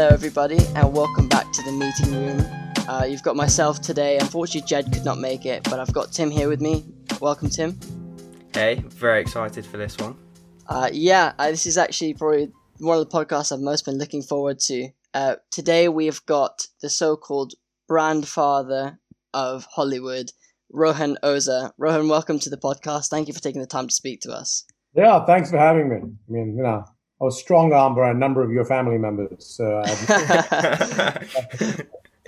Hello, everybody, and welcome back to the meeting room. Uh, you've got myself today. Unfortunately, Jed could not make it, but I've got Tim here with me. Welcome, Tim. Hey, very excited for this one. Uh, yeah, uh, this is actually probably one of the podcasts I've most been looking forward to. Uh, today, we've got the so called Brandfather of Hollywood, Rohan Oza. Rohan, welcome to the podcast. Thank you for taking the time to speak to us. Yeah, thanks for having me. I mean, you know, I was strong armed by a number of your family members. So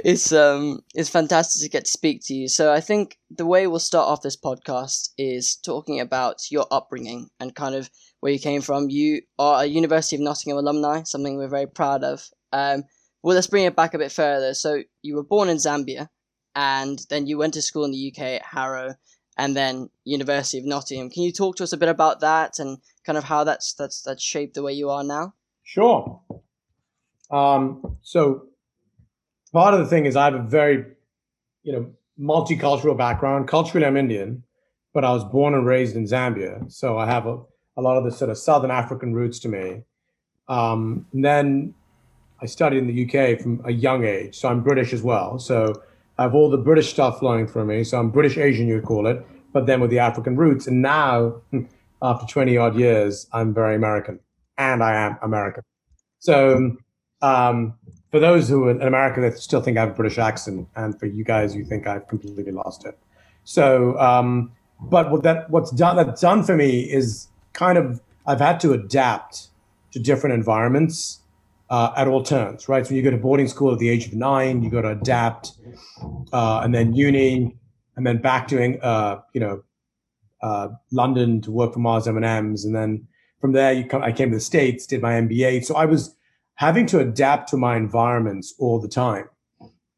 it's um it's fantastic to get to speak to you. So I think the way we'll start off this podcast is talking about your upbringing and kind of where you came from. You are a University of Nottingham alumni, something we're very proud of. Um, well, let's bring it back a bit further. So you were born in Zambia, and then you went to school in the UK at Harrow, and then University of Nottingham. Can you talk to us a bit about that and kind of how that's that's that's shaped the way you are now? Sure. Um, so part of the thing is I have a very, you know, multicultural background. Culturally, I'm Indian, but I was born and raised in Zambia, so I have a, a lot of the sort of Southern African roots to me. Um, and then I studied in the UK from a young age, so I'm British as well. So I have all the British stuff flowing through me. So I'm British Asian, you would call it, but then with the African roots. And now, after 20 odd years, I'm very American, and I am American. So um, for those who are in America that still think I have a British accent, and for you guys, you think I've completely lost it. So, um, but what that what's done that's done for me is kind of I've had to adapt to different environments uh, at all turns, right? So you go to boarding school at the age of nine, you got to adapt, uh, and then uni, and then back to uh, you know uh, London to work for Mars M and M's, and then from there you come, I came to the states, did my MBA. So I was having to adapt to my environments all the time,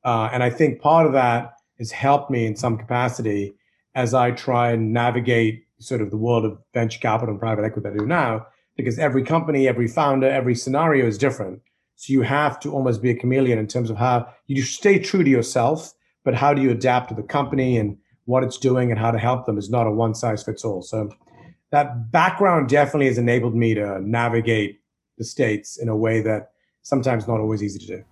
uh, and I think part of that has helped me in some capacity as I try and navigate sort of the world of venture capital and private equity that I do now because every company, every founder, every scenario is different. So you have to almost be a chameleon in terms of how you stay true to yourself, but how do you adapt to the company and what it's doing and how to help them is not a one size fits all. So that background definitely has enabled me to navigate the states in a way that sometimes not always easy to do.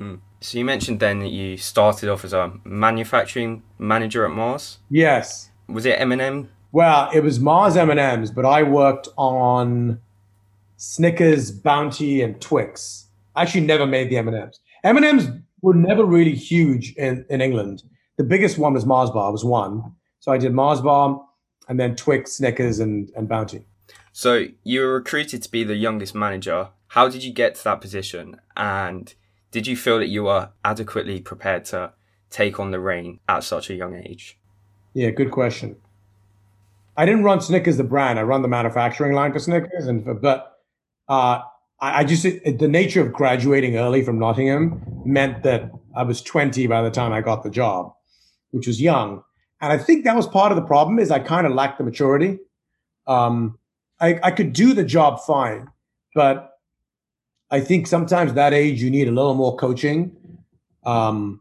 Mm. So you mentioned then that you started off as a manufacturing manager at Mars. Yes. Was it M&M well, it was Mars M&Ms, but I worked on Snickers, Bounty, and Twix. I actually never made the M&Ms. M&Ms were never really huge in, in England. The biggest one was Mars Bar, was one. So I did Mars Bar and then Twix, Snickers, and, and Bounty. So you were recruited to be the youngest manager. How did you get to that position? And did you feel that you were adequately prepared to take on the reign at such a young age? Yeah, good question. I didn't run Snickers the brand. I run the manufacturing line for Snickers, and but uh, I, I, just it, the nature of graduating early from Nottingham meant that I was 20 by the time I got the job, which was young. And I think that was part of the problem is I kind of lacked the maturity. Um, I, I could do the job fine, but I think sometimes that age you need a little more coaching um,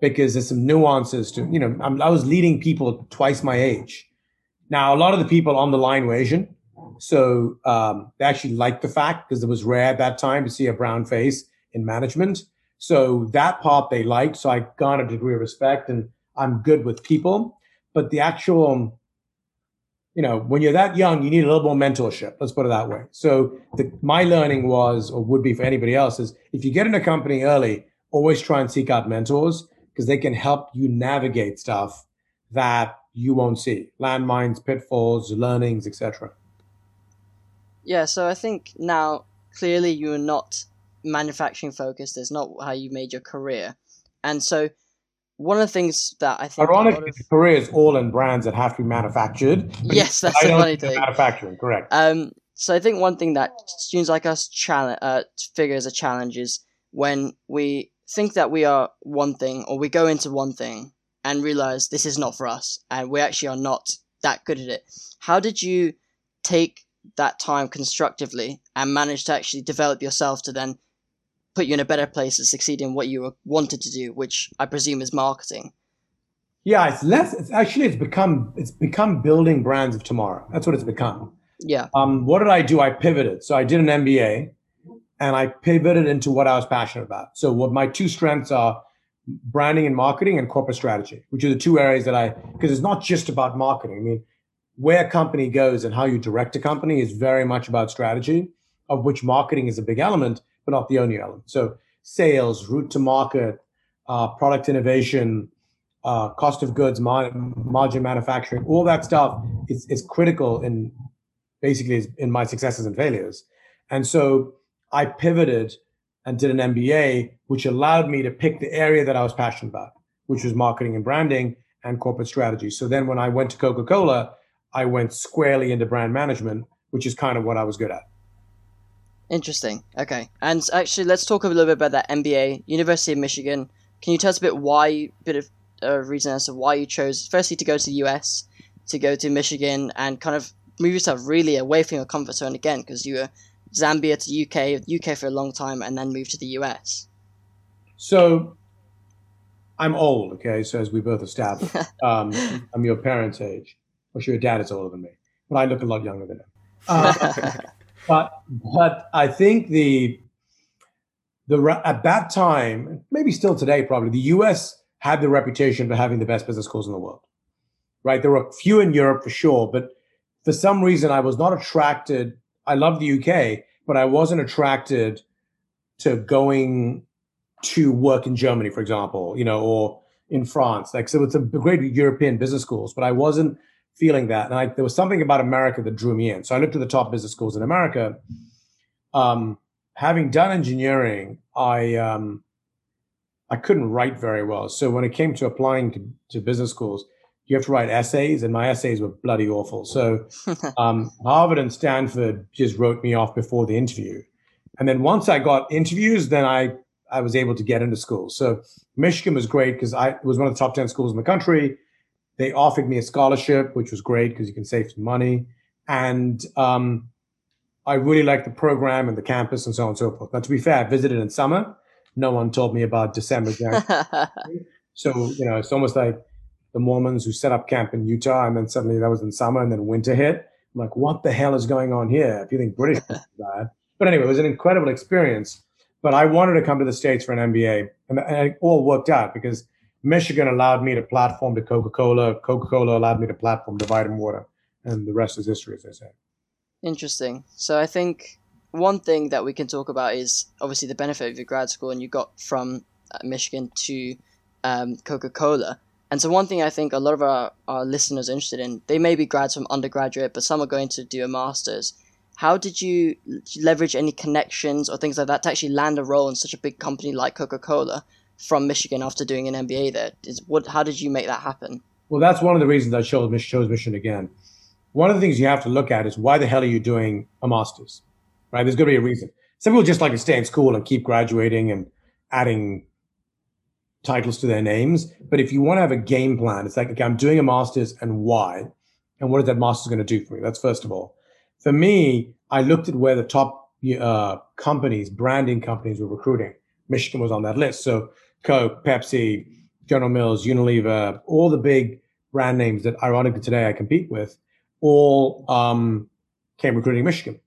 because there's some nuances to you know I'm, I was leading people twice my age now, a lot of the people on the line were Asian. So um, they actually liked the fact because it was rare at that time to see a brown face in management. So that part they liked. So I got a degree of respect and I'm good with people. But the actual, you know, when you're that young, you need a little more mentorship. Let's put it that way. So the, my learning was, or would be for anybody else, is if you get in a company early, always try and seek out mentors because they can help you navigate stuff that you won't see landmines, pitfalls, learnings, etc. Yeah, so I think now clearly you're not manufacturing focused. It's not how you made your career, and so one of the things that I think ironically, of... career is all in brands that have to be manufactured. Yes, that's I the funny thing. Manufacturing, correct. Um, so I think one thing that students like us challenge uh, figure as a challenge is when we think that we are one thing or we go into one thing and realize this is not for us and we actually are not that good at it. How did you take that time constructively and manage to actually develop yourself to then put you in a better place to succeed in what you wanted to do, which I presume is marketing? Yeah, it's less. It's actually it's become it's become building brands of tomorrow. That's what it's become. Yeah. Um, what did I do? I pivoted. So I did an MBA, and I pivoted into what I was passionate about. So what my two strengths are branding and marketing and corporate strategy, which are the two areas that I because it's not just about marketing. I mean, where a company goes and how you direct a company is very much about strategy, of which marketing is a big element, but not the only element. So sales, route to market, uh, product innovation, uh, cost of goods, margin manufacturing, all that stuff is, is critical in basically in my successes and failures. And so I pivoted and did an MBA, which allowed me to pick the area that I was passionate about, which was marketing and branding and corporate strategy. So then when I went to Coca Cola, I went squarely into brand management, which is kind of what I was good at. Interesting. Okay. And actually, let's talk a little bit about that MBA, University of Michigan. Can you tell us a bit why, bit of a uh, reason as to why you chose, firstly, to go to the US, to go to Michigan, and kind of move yourself really away from your comfort zone again, because you were Zambia to UK, UK for a long time, and then moved to the US. So, I'm old. Okay, so as we both established, um, I'm your parents' age. Well, sure, your dad is older than me, but I look a lot younger than him. Uh, but but I think the the at that time, maybe still today, probably the U.S. had the reputation for having the best business schools in the world. Right, there were a few in Europe for sure, but for some reason, I was not attracted. I love the UK, but I wasn't attracted to going to work in Germany, for example, you know, or in France. Like, so it's a great European business schools, but I wasn't feeling that. And I, there was something about America that drew me in. So I looked at the top business schools in America. Um, having done engineering, I um, I couldn't write very well. So when it came to applying to, to business schools, you have to write essays, and my essays were bloody awful. So um, Harvard and Stanford just wrote me off before the interview. And then once I got interviews, then I I was able to get into school. So Michigan was great because I was one of the top 10 schools in the country. They offered me a scholarship, which was great because you can save some money. And um, I really liked the program and the campus and so on and so forth. But to be fair, I visited in summer. No one told me about December, so, you know, it's almost like the Mormons who set up camp in Utah and then suddenly that was in summer and then winter hit. I'm like, what the hell is going on here? If you think British is bad. But anyway, it was an incredible experience. But I wanted to come to the States for an MBA and, and it all worked out because Michigan allowed me to platform to Coca Cola. Coca Cola allowed me to platform to Vitamin Water, and the rest is history, as I say. Interesting. So I think one thing that we can talk about is obviously the benefit of your grad school, and you got from uh, Michigan to um, Coca Cola. And so one thing I think a lot of our, our listeners are interested in, they may be grads from undergraduate, but some are going to do a master's. How did you leverage any connections or things like that to actually land a role in such a big company like Coca Cola? from Michigan after doing an MBA there. Is what? How did you make that happen? Well, that's one of the reasons I chose chose Michigan again. One of the things you have to look at is why the hell are you doing a master's, right? There's going to be a reason. Some people just like to stay in school and keep graduating and adding titles to their names. But if you want to have a game plan, it's like, okay, I'm doing a master's and why? And what is that master's going to do for me? That's first of all. For me, I looked at where the top uh, companies, branding companies were recruiting. Michigan was on that list. So Coke, Pepsi, General Mills, Unilever, all the big brand names that ironically today I compete with, all um, came recruiting Michigan.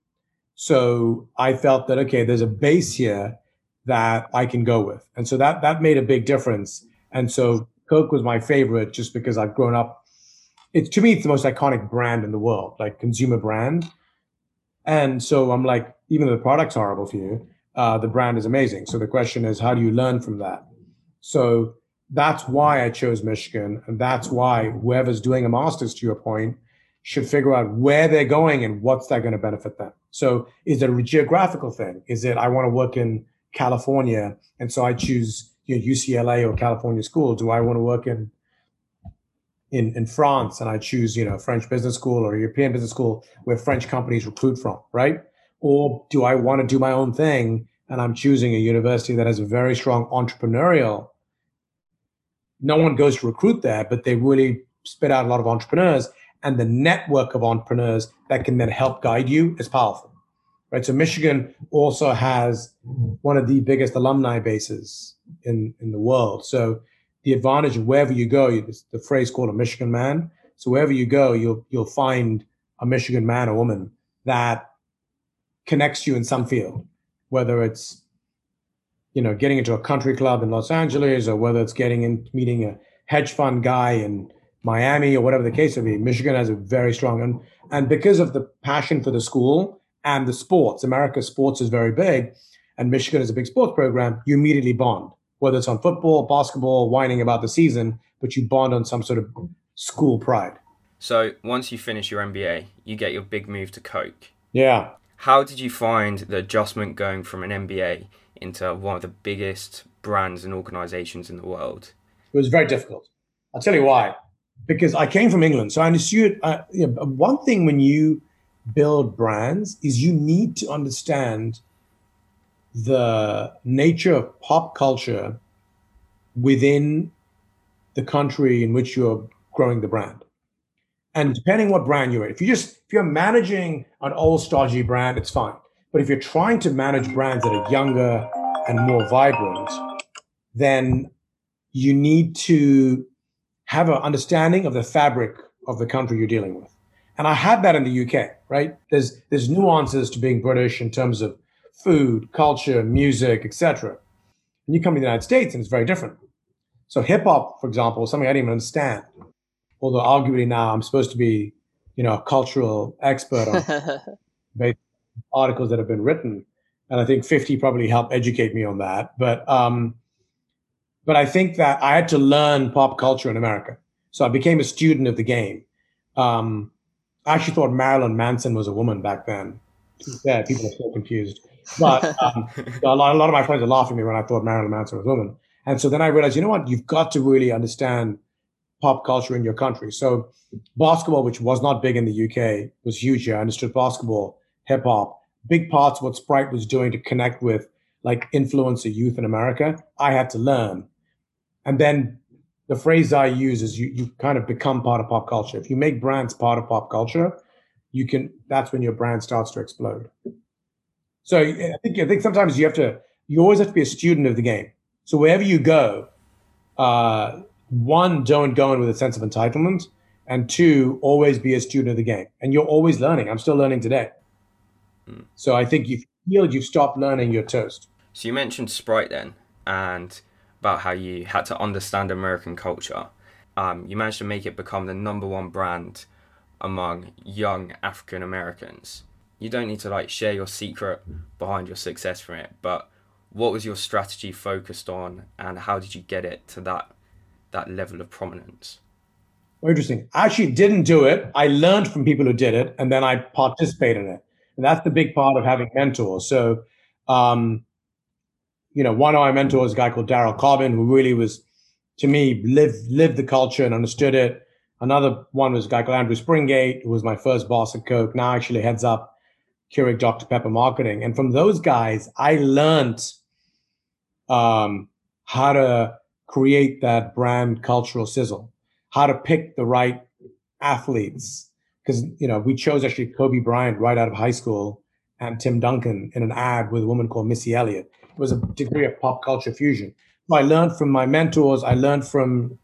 So I felt that okay, there's a base here that I can go with, and so that that made a big difference. And so Coke was my favorite just because I've grown up. It's to me, it's the most iconic brand in the world, like consumer brand. And so I'm like, even though the product's horrible for you, uh, the brand is amazing. So the question is, how do you learn from that? So that's why I chose Michigan. And that's why whoever's doing a master's, to your point, should figure out where they're going and what's that going to benefit them. So is it a geographical thing? Is it I want to work in California and so I choose you know, UCLA or California school? Do I want to work in in, in France and I choose, you know, French business school or European business school where French companies recruit from, right? Or do I want to do my own thing and I'm choosing a university that has a very strong entrepreneurial no one goes to recruit there, but they really spit out a lot of entrepreneurs. And the network of entrepreneurs that can then help guide you is powerful. Right. So Michigan also has one of the biggest alumni bases in, in the world. So the advantage of wherever you go, the phrase called a Michigan man. So wherever you go, you'll you'll find a Michigan man or woman that connects you in some field whether it's you know getting into a country club in Los Angeles or whether it's getting in meeting a hedge fund guy in Miami or whatever the case may be. Michigan has a very strong and and because of the passion for the school and the sports, America's sports is very big, and Michigan is a big sports program. You immediately bond, whether it's on football, basketball, whining about the season, but you bond on some sort of school pride. So once you finish your MBA, you get your big move to Coke. Yeah. How did you find the adjustment going from an MBA into one of the biggest brands and organizations in the world? It was very difficult. I'll tell you why. Because I came from England, so I understood. Uh, you know, one thing when you build brands is you need to understand the nature of pop culture within the country in which you're growing the brand. And depending what brand you're in, if you just if you're managing an old stodgy brand, it's fine. But if you're trying to manage brands that are younger and more vibrant, then you need to have an understanding of the fabric of the country you're dealing with. And I had that in the UK, right? There's there's nuances to being British in terms of food, culture, music, etc. And you come to the United States and it's very different. So hip hop, for example, is something I didn't even understand. Although arguably now I'm supposed to be, you know, a cultural expert on articles that have been written. And I think 50 probably helped educate me on that. But um, but I think that I had to learn pop culture in America. So I became a student of the game. Um, I actually thought Marilyn Manson was a woman back then. Yeah, people are so confused. But um, a, lot, a lot of my friends are laughing at me when I thought Marilyn Manson was a woman. And so then I realized, you know what? You've got to really understand pop culture in your country. So basketball, which was not big in the UK, was huge here. I understood basketball, hip hop, big parts of what Sprite was doing to connect with like influencer youth in America. I had to learn. And then the phrase I use is you you kind of become part of pop culture. If you make brands part of pop culture, you can that's when your brand starts to explode. So I think I think sometimes you have to you always have to be a student of the game. So wherever you go, uh, one, don't go in with a sense of entitlement, and two, always be a student of the game. And you're always learning. I'm still learning today. Mm. So I think you feel you've stopped learning, you're toast. So you mentioned Sprite then, and about how you had to understand American culture. Um, you managed to make it become the number one brand among young African Americans. You don't need to like share your secret behind your success from it, but what was your strategy focused on and how did you get it to that that level of prominence? Well, interesting. I actually didn't do it. I learned from people who did it and then I participated in it. And that's the big part of having mentors. So um, you know, one of my mentors, a guy called Darryl Cobbin, who really was, to me, lived lived the culture and understood it. Another one was a guy called Andrew Springate, who was my first boss at Coke. Now actually heads up Keurig Dr Pepper marketing. And from those guys, I learned um, how to create that brand cultural sizzle, how to pick the right athletes. Because you know, we chose actually Kobe Bryant right out of high school and Tim Duncan in an ad with a woman called Missy Elliott was a degree of pop culture fusion. I learned from my mentors. I learned from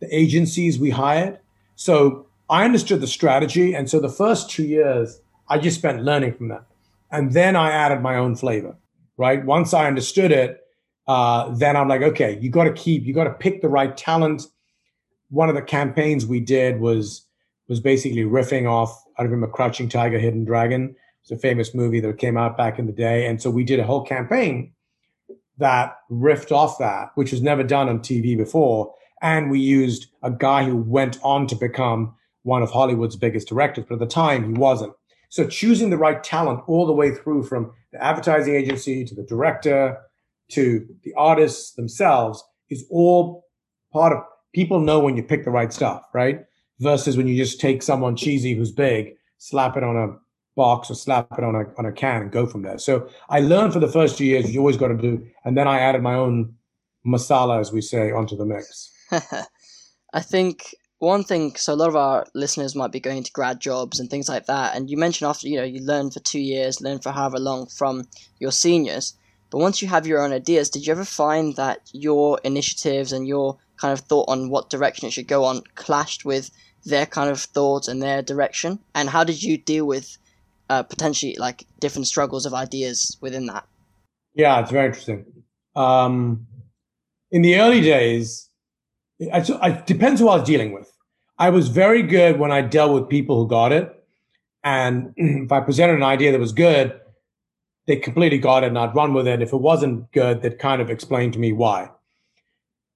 the agencies we hired. So I understood the strategy. And so the first two years, I just spent learning from them. And then I added my own flavor, right? Once I understood it, uh, then I'm like, okay, you got to keep, you got to pick the right talent. One of the campaigns we did was was basically riffing off. I remember Crouching Tiger, Hidden Dragon. It's a famous movie that came out back in the day, and so we did a whole campaign that riffed off that, which was never done on TV before. And we used a guy who went on to become one of Hollywood's biggest directors, but at the time he wasn't. So choosing the right talent all the way through from the advertising agency to the director to the artists themselves is all part of people know when you pick the right stuff, right? Versus when you just take someone cheesy who's big, slap it on a box or slap it on a on a can and go from there. So I learned for the first two years you always got to do, and then I added my own masala, as we say, onto the mix. I think one thing, so a lot of our listeners might be going to grad jobs and things like that, and you mentioned after you know you learn for two years, learn for however long from your seniors. But once you have your own ideas, did you ever find that your initiatives and your kind of thought on what direction it should go on clashed with their kind of thought and their direction? And how did you deal with uh, potentially like different struggles of ideas within that? Yeah, it's very interesting. Um, in the early days, it, it depends who I was dealing with. I was very good when I dealt with people who got it. And if I presented an idea that was good, they completely got it and I'd run with it. If it wasn't good, they'd kind of explain to me why.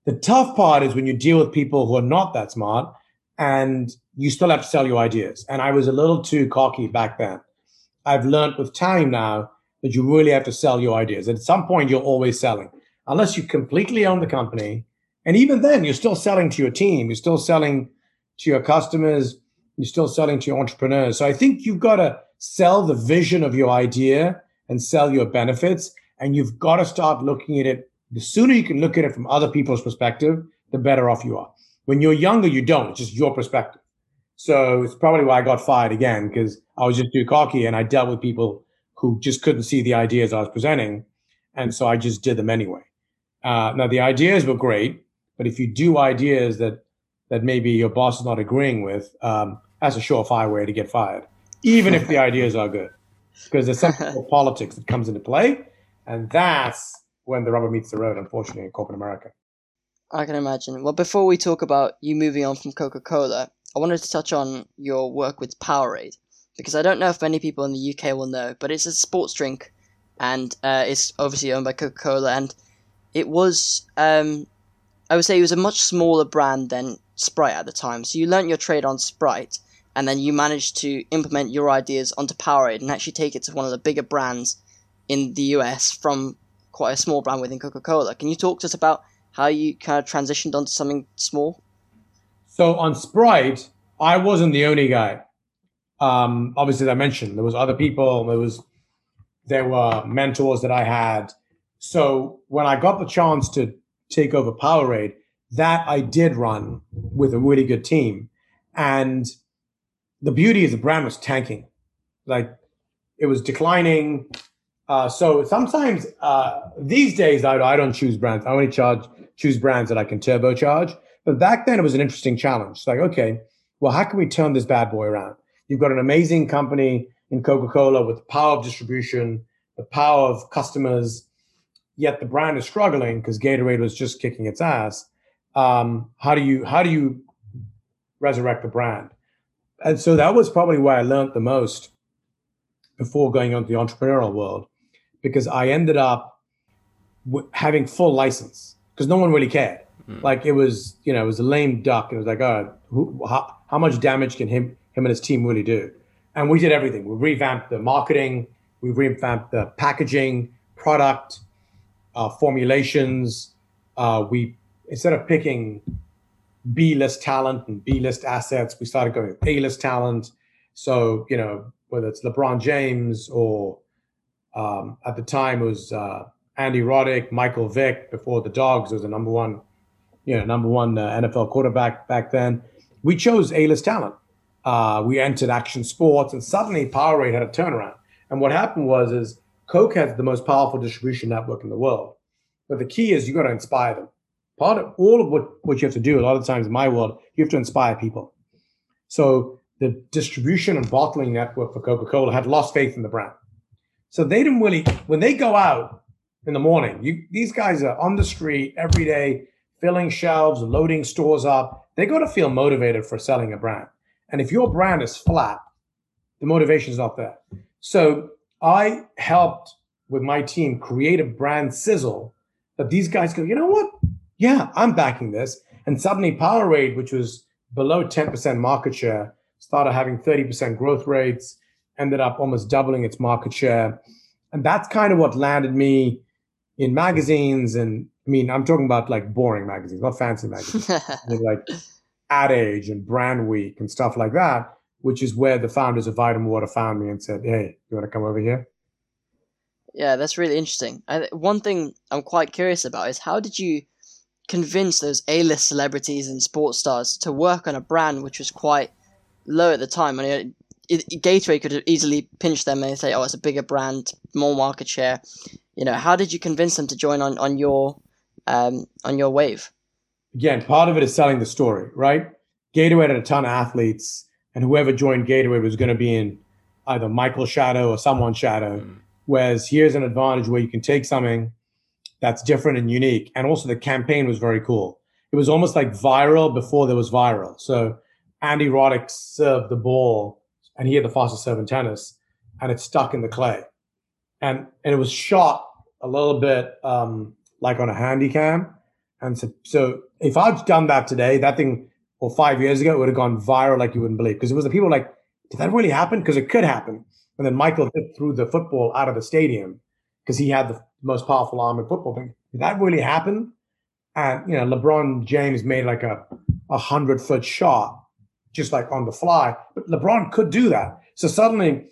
The tough part is when you deal with people who are not that smart and you still have to sell your ideas. And I was a little too cocky back then. I've learned with time now that you really have to sell your ideas. At some point, you're always selling, unless you completely own the company. And even then, you're still selling to your team, you're still selling to your customers, you're still selling to your entrepreneurs. So I think you've got to sell the vision of your idea and sell your benefits. And you've got to start looking at it. The sooner you can look at it from other people's perspective, the better off you are. When you're younger, you don't. It's just your perspective. So it's probably why I got fired again because I was just too cocky and I dealt with people who just couldn't see the ideas I was presenting. And so I just did them anyway. Uh, now, the ideas were great, but if you do ideas that that maybe your boss is not agreeing with, um, that's a surefire way to get fired, even if the ideas are good, because there's some politics that comes into play, and that's when the rubber meets the road. Unfortunately, in corporate America. I can imagine. Well, before we talk about you moving on from Coca Cola, I wanted to touch on your work with Powerade because I don't know if many people in the UK will know, but it's a sports drink, and uh, it's obviously owned by Coca Cola, and it was, um, I would say, it was a much smaller brand than Sprite at the time. So you learnt your trade on Sprite, and then you managed to implement your ideas onto Powerade and actually take it to one of the bigger brands in the US from quite a small brand within Coca Cola. Can you talk to us about how you kind of transitioned onto something small? So on Sprite, I wasn't the only guy. Um, obviously, I mentioned, there was other people. There was there were mentors that I had. So when I got the chance to take over Powerade, that I did run with a really good team. And the beauty is the brand was tanking. Like it was declining. Uh, so sometimes uh, these days I, I don't choose brands. I only charge choose brands that I can turbocharge. But back then it was an interesting challenge. Like, okay, well, how can we turn this bad boy around? You've got an amazing company in Coca-Cola with the power of distribution, the power of customers, yet the brand is struggling because Gatorade was just kicking its ass. Um, how do you how do you resurrect the brand? And so that was probably where I learned the most before going on to the entrepreneurial world, because I ended up having full license because no one really cared. Mm. Like it was, you know, it was a lame duck, and it was like, oh, who, how, how much damage can him him and his team really do? And we did everything. We revamped the marketing, we revamped the packaging, product, uh, formulations. Uh, we instead of picking B list talent and B list assets, we started going with A list talent. So, you know, whether it's LeBron James or um, at the time it was uh, Andy Roddick, Michael Vick before the Dogs was the number one, you know, number one uh, NFL quarterback back then. We chose A list talent. Uh, we entered action sports and suddenly Powerade had a turnaround. And what happened was is Coke has the most powerful distribution network in the world. But the key is you got to inspire them part of all of what, what you have to do a lot of times in my world, you have to inspire people. So the distribution and bottling network for Coca-Cola had lost faith in the brand. So they didn't really, when they go out in the morning, you, these guys are on the street every day, filling shelves, loading stores up. They got to feel motivated for selling a brand. And if your brand is flat, the motivation is not there. So I helped with my team create a brand sizzle that these guys go, you know what? yeah, I'm backing this. And suddenly Powerade, which was below 10% market share, started having 30% growth rates, ended up almost doubling its market share. And that's kind of what landed me in magazines. And I mean, I'm talking about like boring magazines, not fancy magazines, like Ad Age and Brand Week and stuff like that, which is where the founders of Vitamin-Water found me and said, hey, you want to come over here? Yeah, that's really interesting. I, one thing I'm quite curious about is how did you convince those A-list celebrities and sports stars to work on a brand which was quite low at the time. I mean, it, it, Gatorade could have easily pinched them and say, "Oh, it's a bigger brand, more market share." You know, how did you convince them to join on on your um, on your wave? Again, part of it is selling the story, right? Gatorade had a ton of athletes, and whoever joined Gatorade was going to be in either Michael shadow or someone's shadow. Mm. Whereas here's an advantage where you can take something that's different and unique. And also the campaign was very cool. It was almost like viral before there was viral. So Andy Roddick served the ball and he had the fastest serve in tennis and it stuck in the clay. And and it was shot a little bit um, like on a handy cam. And so, so if I'd done that today, that thing or five years ago, it would have gone viral like you wouldn't believe. Because it was the people like, did that really happen? Because it could happen. And then Michael threw the football out of the stadium because he had the most powerful arm in football. Thing. Did that really happen? And you know, LeBron James made like a a hundred foot shot just like on the fly. But LeBron could do that. So suddenly,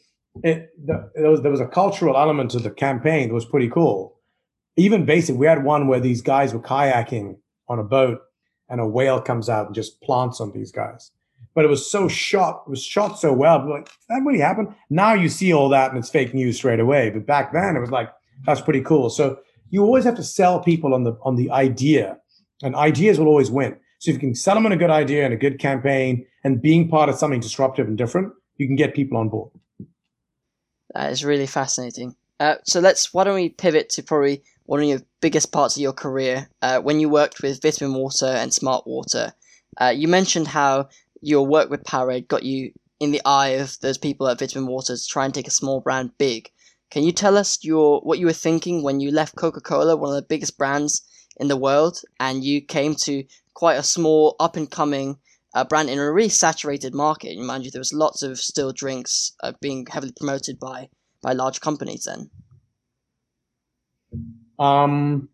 it the, there was there was a cultural element to the campaign that was pretty cool. Even basic, we had one where these guys were kayaking on a boat, and a whale comes out and just plants on these guys. But it was so shot, it was shot so well. Like that really happened. Now you see all that and it's fake news straight away. But back then it was like that's pretty cool. So you always have to sell people on the on the idea, and ideas will always win. So if you can sell them on a good idea and a good campaign and being part of something disruptive and different, you can get people on board. That is really fascinating. Uh, so let's why don't we pivot to probably one of your biggest parts of your career uh, when you worked with Vitamin Water and Smart Water. Uh, you mentioned how your work with Powerade got you in the eye of those people at Vitamin Water to try and take a small brand big. Can you tell us your what you were thinking when you left Coca-Cola, one of the biggest brands in the world, and you came to quite a small, up and coming uh, brand in a really saturated market? And mind you, there was lots of still drinks uh, being heavily promoted by by large companies then. Um,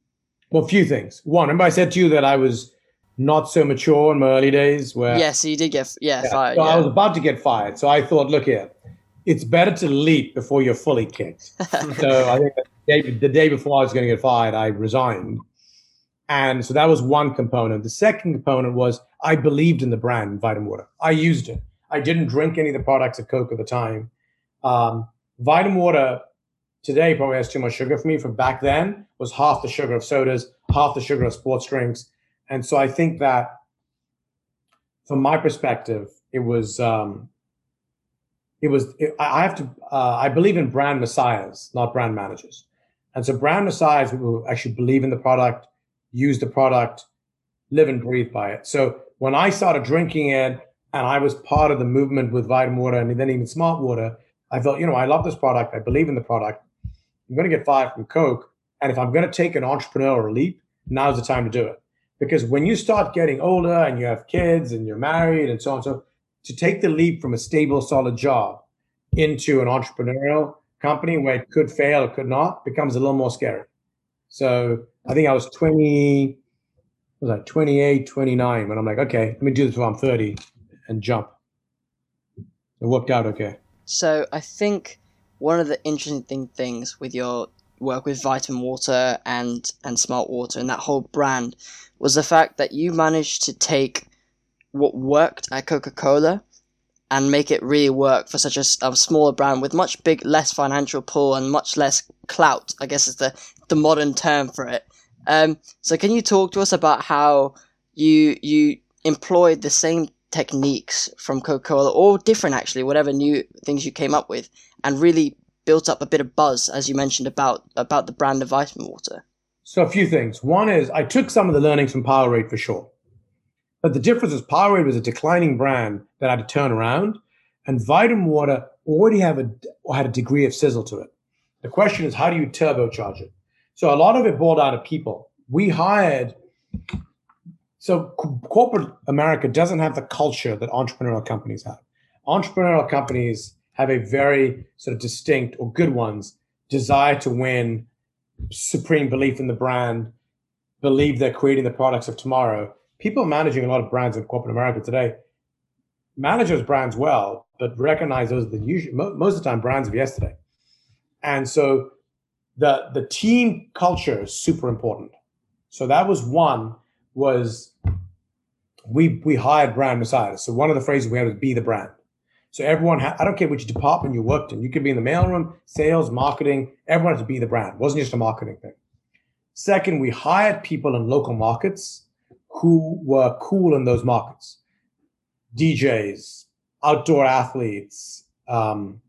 well, a few things. One, remember I said to you that I was not so mature in my early days. Where yes, you did get yeah, yeah. fired. So yeah. I was about to get fired, so I thought, look here, it's better to leap before you're fully kicked. so I think the day, the day before I was going to get fired, I resigned. And so that was one component. The second component was I believed in the brand Vitamin Water. I used it. I didn't drink any of the products of Coke at the time. Um, Vitamin Water today probably has too much sugar for me. From back then was half the sugar of sodas, half the sugar of sports drinks. And so I think that from my perspective, it was um, it was it, I have to uh, I believe in brand messiahs, not brand managers. And so brand messiahs who actually believe in the product, use the product, live and breathe by it. So when I started drinking it and I was part of the movement with vitamin water and then even smart water, I felt, you know, I love this product. I believe in the product. I'm going to get fired from Coke. And if I'm going to take an entrepreneurial leap, now's the time to do it. Because when you start getting older and you have kids and you're married and so on and so to take the leap from a stable, solid job into an entrepreneurial company where it could fail or could not becomes a little more scary. So I think I was 20, was I 28, 29 when I'm like, okay, let me do this while I'm 30 and jump. It worked out okay. So I think one of the interesting things with your work with Vitamin Water and and Smart Water and that whole brand was the fact that you managed to take what worked at Coca Cola and make it really work for such a, a, smaller brand with much big less financial pull and much less clout. I guess is the the modern term for it. Um, so can you talk to us about how you you employed the same techniques from Coca Cola or different actually, whatever new things you came up with, and really built up a bit of buzz, as you mentioned about about the brand of vitamin water. So a few things. One is I took some of the learnings from Powerade for sure. But the difference is Powerade was a declining brand that had to turn around, and Vitamin Water already have a had a degree of sizzle to it. The question is, how do you turbocharge it? So a lot of it boiled out of people. We hired. So corporate America doesn't have the culture that entrepreneurial companies have. Entrepreneurial companies have a very sort of distinct or good ones desire to win, supreme belief in the brand, believe they're creating the products of tomorrow people managing a lot of brands in corporate America today manage those brands well, but recognize those are the usual most of the time brands of yesterday. And so the the team culture is super important. So that was one was we we hired brand messiahs. So one of the phrases we had was be the brand. So everyone, ha- I don't care which department you worked in, you could be in the mailroom, sales, marketing. Everyone had to be the brand. It wasn't just a marketing thing. Second, we hired people in local markets who were cool in those markets DJs, outdoor athletes, um,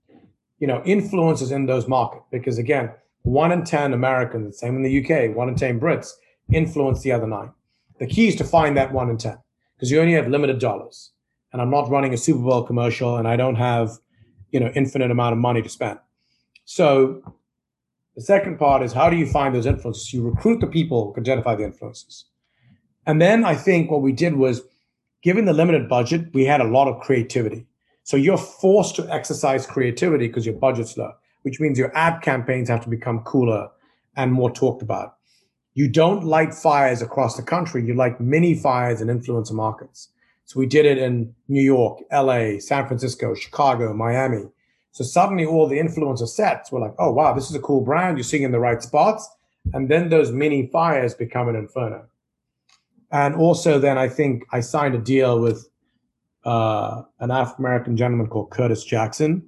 you know, influencers in those markets. Because again, one in 10 Americans, same in the UK, one in 10 Brits influence the other nine. The key is to find that one in 10 because you only have limited dollars. And I'm not running a Super Bowl commercial and I don't have, you know, infinite amount of money to spend. So the second part is how do you find those influences? You recruit the people who can identify the influences. And then I think what we did was, given the limited budget, we had a lot of creativity. So you're forced to exercise creativity because your budget's low, which means your ad campaigns have to become cooler and more talked about. You don't light fires across the country. You light mini fires in influencer markets. So we did it in New York, LA, San Francisco, Chicago, Miami. So suddenly all the influencer sets were like, oh, wow, this is a cool brand. You're seeing in the right spots. And then those mini fires become an inferno. And also, then I think I signed a deal with uh, an African American gentleman called Curtis Jackson.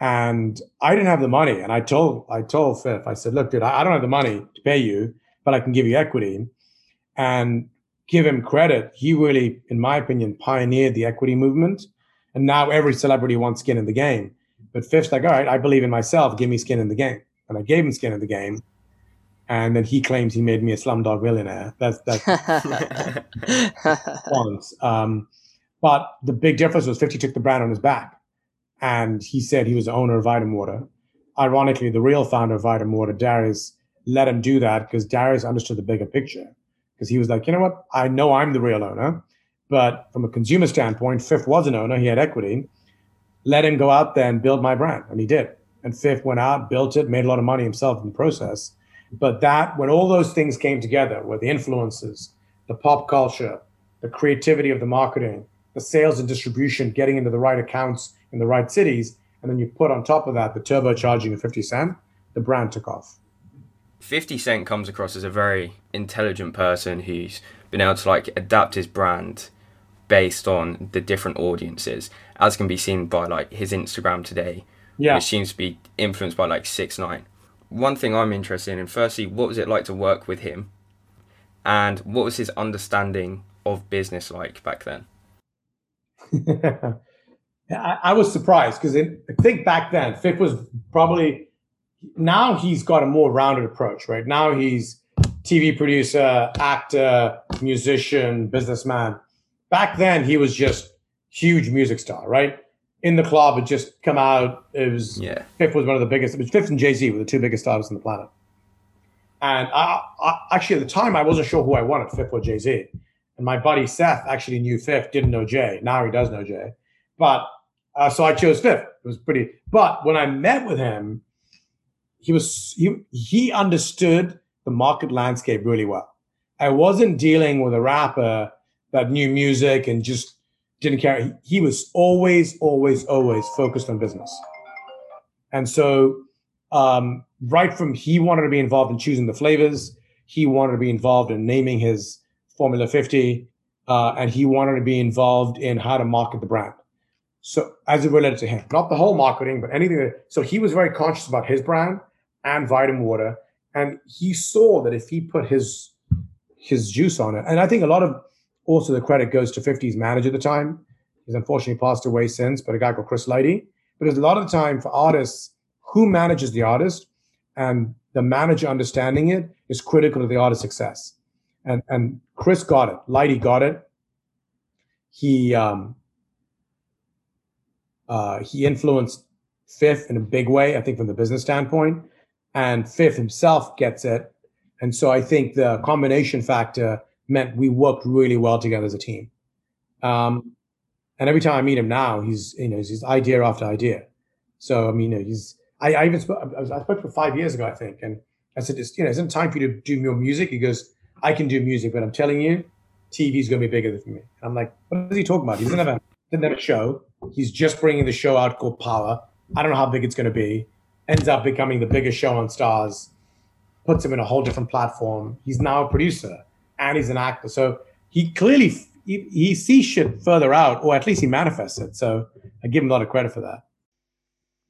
And I didn't have the money. And I told I told Fifth, I said, look, dude, I, I don't have the money to pay you, but I can give you equity. And give him credit. He really, in my opinion, pioneered the equity movement. And now every celebrity wants skin in the game. But Fifth's like, all right, I believe in myself. Give me skin in the game. And I gave him skin in the game. And then he claims he made me a slumdog millionaire. That's that's once. Um, but the big difference was 50 took the brand on his back. And he said he was the owner of Vitamin Water. Ironically, the real founder of Vitamin Water, Darius, let him do that because Darius understood the bigger picture. Because he was like, you know what? I know I'm the real owner. But from a consumer standpoint, Fifth was an owner. He had equity let him go out there and build my brand. And he did. And Fifth went out, built it, made a lot of money himself in the process. But that, when all those things came together, with the influences, the pop culture, the creativity of the marketing, the sales and distribution, getting into the right accounts in the right cities, and then you put on top of that the turbocharging of 50 Cent, the brand took off. 50 Cent comes across as a very intelligent person who's been able to like adapt his brand based on the different audiences, as can be seen by like his Instagram today, yeah. which seems to be influenced by like 6ix9ine. One thing I'm interested in, firstly, what was it like to work with him, and what was his understanding of business like back then? I, I, was surprised because I think back then, Fifth was probably now he's got a more rounded approach, right? Now he's TV producer, actor, musician, businessman back then he was just huge music star, right? In the club, had just come out. It was yeah. Fifth was one of the biggest. It was Fifth and Jay Z were the two biggest stars on the planet. And I, I, actually at the time I wasn't sure who I wanted, Fifth or Jay Z. And my buddy Seth actually knew Fifth, didn't know Jay. Now he does know Jay. But uh, so I chose Fifth. It was pretty. But when I met with him, he was he he understood the market landscape really well. I wasn't dealing with a rapper that new music and just didn't care. He was always, always, always focused on business. And so, um, right from he wanted to be involved in choosing the flavors, he wanted to be involved in naming his Formula 50, uh, and he wanted to be involved in how to market the brand. So, as it related to him, not the whole marketing, but anything. That, so, he was very conscious about his brand and Vitamin Water, and he saw that if he put his his juice on it, and I think a lot of also, the credit goes to 50's manager at the time. He's unfortunately passed away since, but a guy called Chris Lighty. Because a lot of the time for artists, who manages the artist and the manager understanding it is critical to the artist's success. And and Chris got it. Lighty got it. He um, uh, he influenced Fifth in a big way, I think, from the business standpoint. And Fifth himself gets it. And so I think the combination factor meant we worked really well together as a team. Um, and every time I meet him now, he's you know he's idea after idea. So I mean, you know, he's I, I even spoke I, spoke for five years ago, I think, and I said, it's, you know, isn't it time for you to do more music? He goes, I can do music, but I'm telling you, TV's going to be bigger than me. And I'm like, what is he talking about? He doesn't have a didn't have a show. He's just bringing the show out called Power. I don't know how big it's going to be. Ends up becoming the biggest show on Starz. Puts him in a whole different platform. He's now a producer and he's an actor. So he clearly he, he sees shit further out, or at least he manifests it. So I give him a lot of credit for that.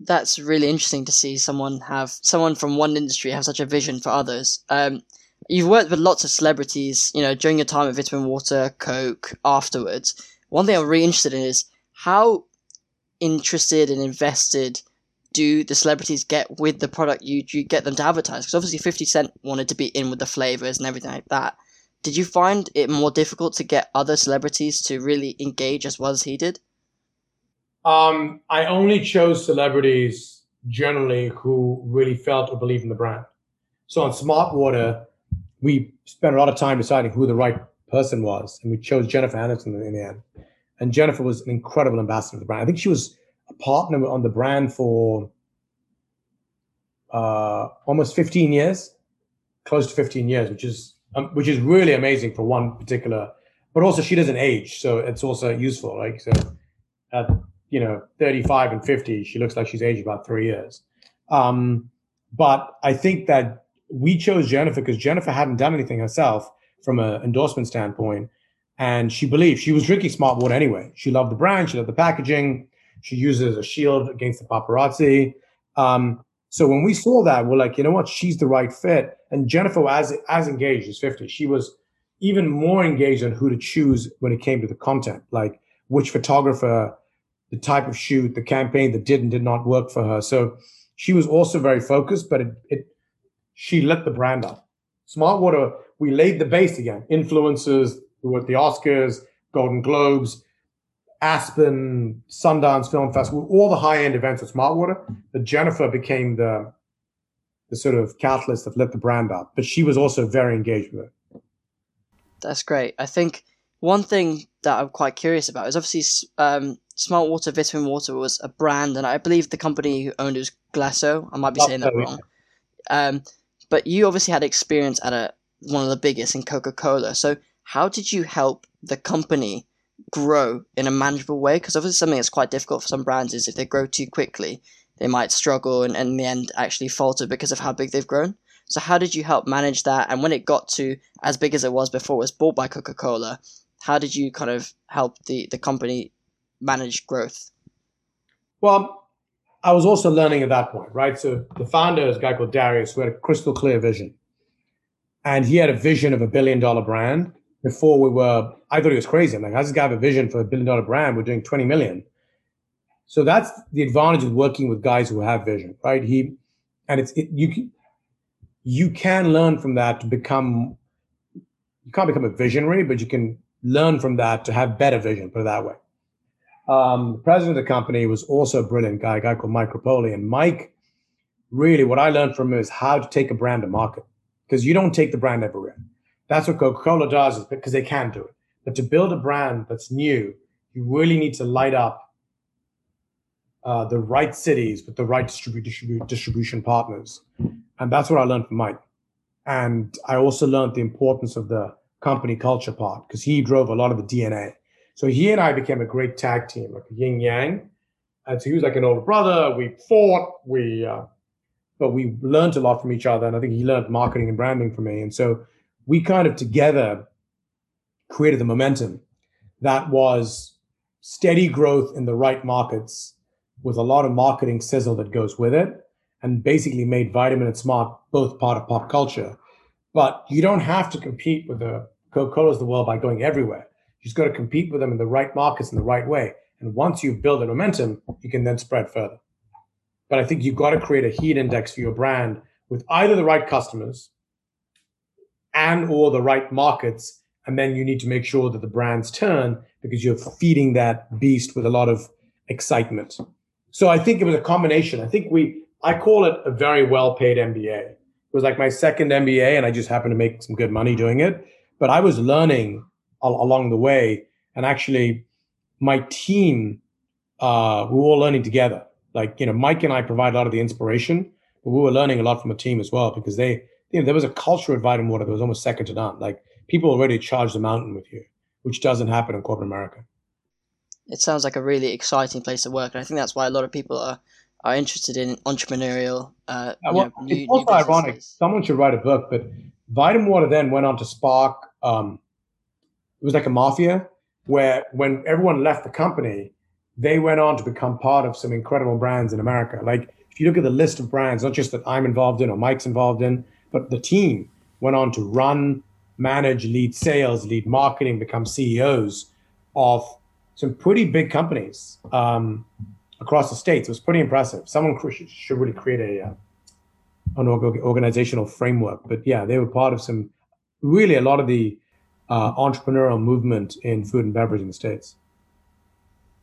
That's really interesting to see someone have someone from one industry have such a vision for others. Um, you've worked with lots of celebrities, you know, during your time at Vitamin Water, Coke, afterwards. One thing I'm really interested in is how interested and invested do the celebrities get with the product you you get them to advertise? Because obviously, Fifty Cent wanted to be in with the flavors and everything like that. Did you find it more difficult to get other celebrities to really engage as well as he did? Um, I only chose celebrities generally who really felt or believed in the brand. So on Smart Water, we spent a lot of time deciding who the right person was, and we chose Jennifer Aniston in the end. And Jennifer was an incredible ambassador of the brand. I think she was a partner on the brand for uh, almost 15 years, close to 15 years, which is um, which is really amazing for one particular. But also, she doesn't age, so it's also useful. Like so, at you know 35 and 50, she looks like she's aged about three years. Um, but I think that we chose Jennifer because Jennifer hadn't done anything herself from an endorsement standpoint. And she believed she was drinking smart water anyway. She loved the brand, she loved the packaging, she used it as a shield against the paparazzi. Um, so when we saw that, we're like, you know what? She's the right fit. And Jennifer, as as engaged as 50, she was even more engaged on who to choose when it came to the content, like which photographer, the type of shoot, the campaign that did and did not work for her. So she was also very focused, but it, it she lit the brand up. Smart Water, we laid the base again. Influencers, were at the Oscars, Golden Globes, Aspen, Sundance Film Festival, all the high end events at Smart Water. But Jennifer became the the sort of catalyst that lit the brand up. But she was also very engaged with it. That's great. I think one thing that I'm quite curious about is obviously um, Smart Water Vitamin Water was a brand, and I believe the company who owned it was Glacéau. I might be saying that wrong. Um, but you obviously had experience at a one of the biggest in Coca Cola. So how did you help the company grow in a manageable way? Because obviously something that's quite difficult for some brands is if they grow too quickly, they might struggle and, and in the end actually falter because of how big they've grown. So how did you help manage that? And when it got to as big as it was before it was bought by Coca Cola, how did you kind of help the, the company manage growth? Well, I was also learning at that point, right? So the founder is a guy called Darius who had a crystal clear vision. And he had a vision of a billion dollar brand before we were, I thought he was crazy. I'm like, how does this guy have a vision for a billion dollar brand? We're doing 20 million. So that's the advantage of working with guys who have vision, right? He, and it's, it, you can, you can learn from that to become, you can't become a visionary, but you can learn from that to have better vision, put it that way. Um, the president of the company was also a brilliant guy, a guy called Mike Repole. And Mike, really, what I learned from him is how to take a brand to market because you don't take the brand everywhere. That's what Coca Cola does, is because they can do it. But to build a brand that's new, you really need to light up uh, the right cities with the right distribu- distribu- distribution partners. And that's what I learned from Mike. And I also learned the importance of the company culture part because he drove a lot of the DNA. So he and I became a great tag team, like a yin yang. And so he was like an older brother. We fought, we, uh, but we learned a lot from each other. And I think he learned marketing and branding from me. And so we kind of together created the momentum that was steady growth in the right markets with a lot of marketing sizzle that goes with it and basically made vitamin and smart both part of pop culture but you don't have to compete with the coca-cola's of the world by going everywhere you just got to compete with them in the right markets in the right way. And once you build a momentum, you can then spread further. But I think you've got to create a heat index for your brand with either the right customers and or the right markets. And then you need to make sure that the brands turn because you're feeding that beast with a lot of excitement. So I think it was a combination. I think we, I call it a very well paid MBA. It was like my second MBA and I just happened to make some good money doing it. But I was learning along the way. And actually, my team, uh, we were all learning together. Like, you know, Mike and I provide a lot of the inspiration, but we were learning a lot from a team as well because they, you know, there was a culture at Vitamin Water that was almost second to none. Like, people already charge the mountain with you, which doesn't happen in corporate America. It sounds like a really exciting place to work. And I think that's why a lot of people are, are interested in entrepreneurial. Uh, well, know, it's new, also new ironic. Someone should write a book, but Vitamin Water then went on to spark um, it was like a mafia where when everyone left the company, they went on to become part of some incredible brands in America. Like if you look at the list of brands, not just that I'm involved in or Mike's involved in, but the team went on to run, manage, lead sales, lead marketing, become CEOs of some pretty big companies. Um, across the states. It was pretty impressive. Someone should really create a uh, an organizational framework. But yeah, they were part of some really a lot of the uh, entrepreneurial movement in food and beverage in the states.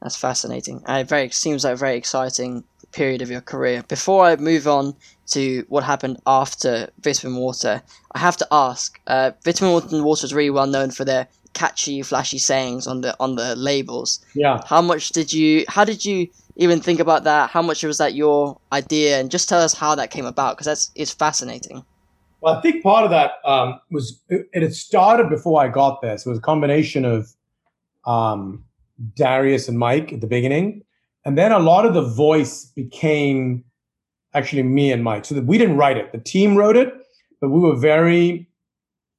That's fascinating. And it very seems like a very exciting period of your career. Before I move on to what happened after Vitamin Water, I have to ask. Uh, Vitamin Water is really well known for their catchy, flashy sayings on the on the labels. Yeah. How much did you? How did you even think about that? How much was that your idea? And just tell us how that came about because that's it's fascinating. Well, I think part of that um, was it, it, started before I got there. So it was a combination of um, Darius and Mike at the beginning, and then a lot of the voice became actually me and Mike. So that we didn't write it; the team wrote it, but we were very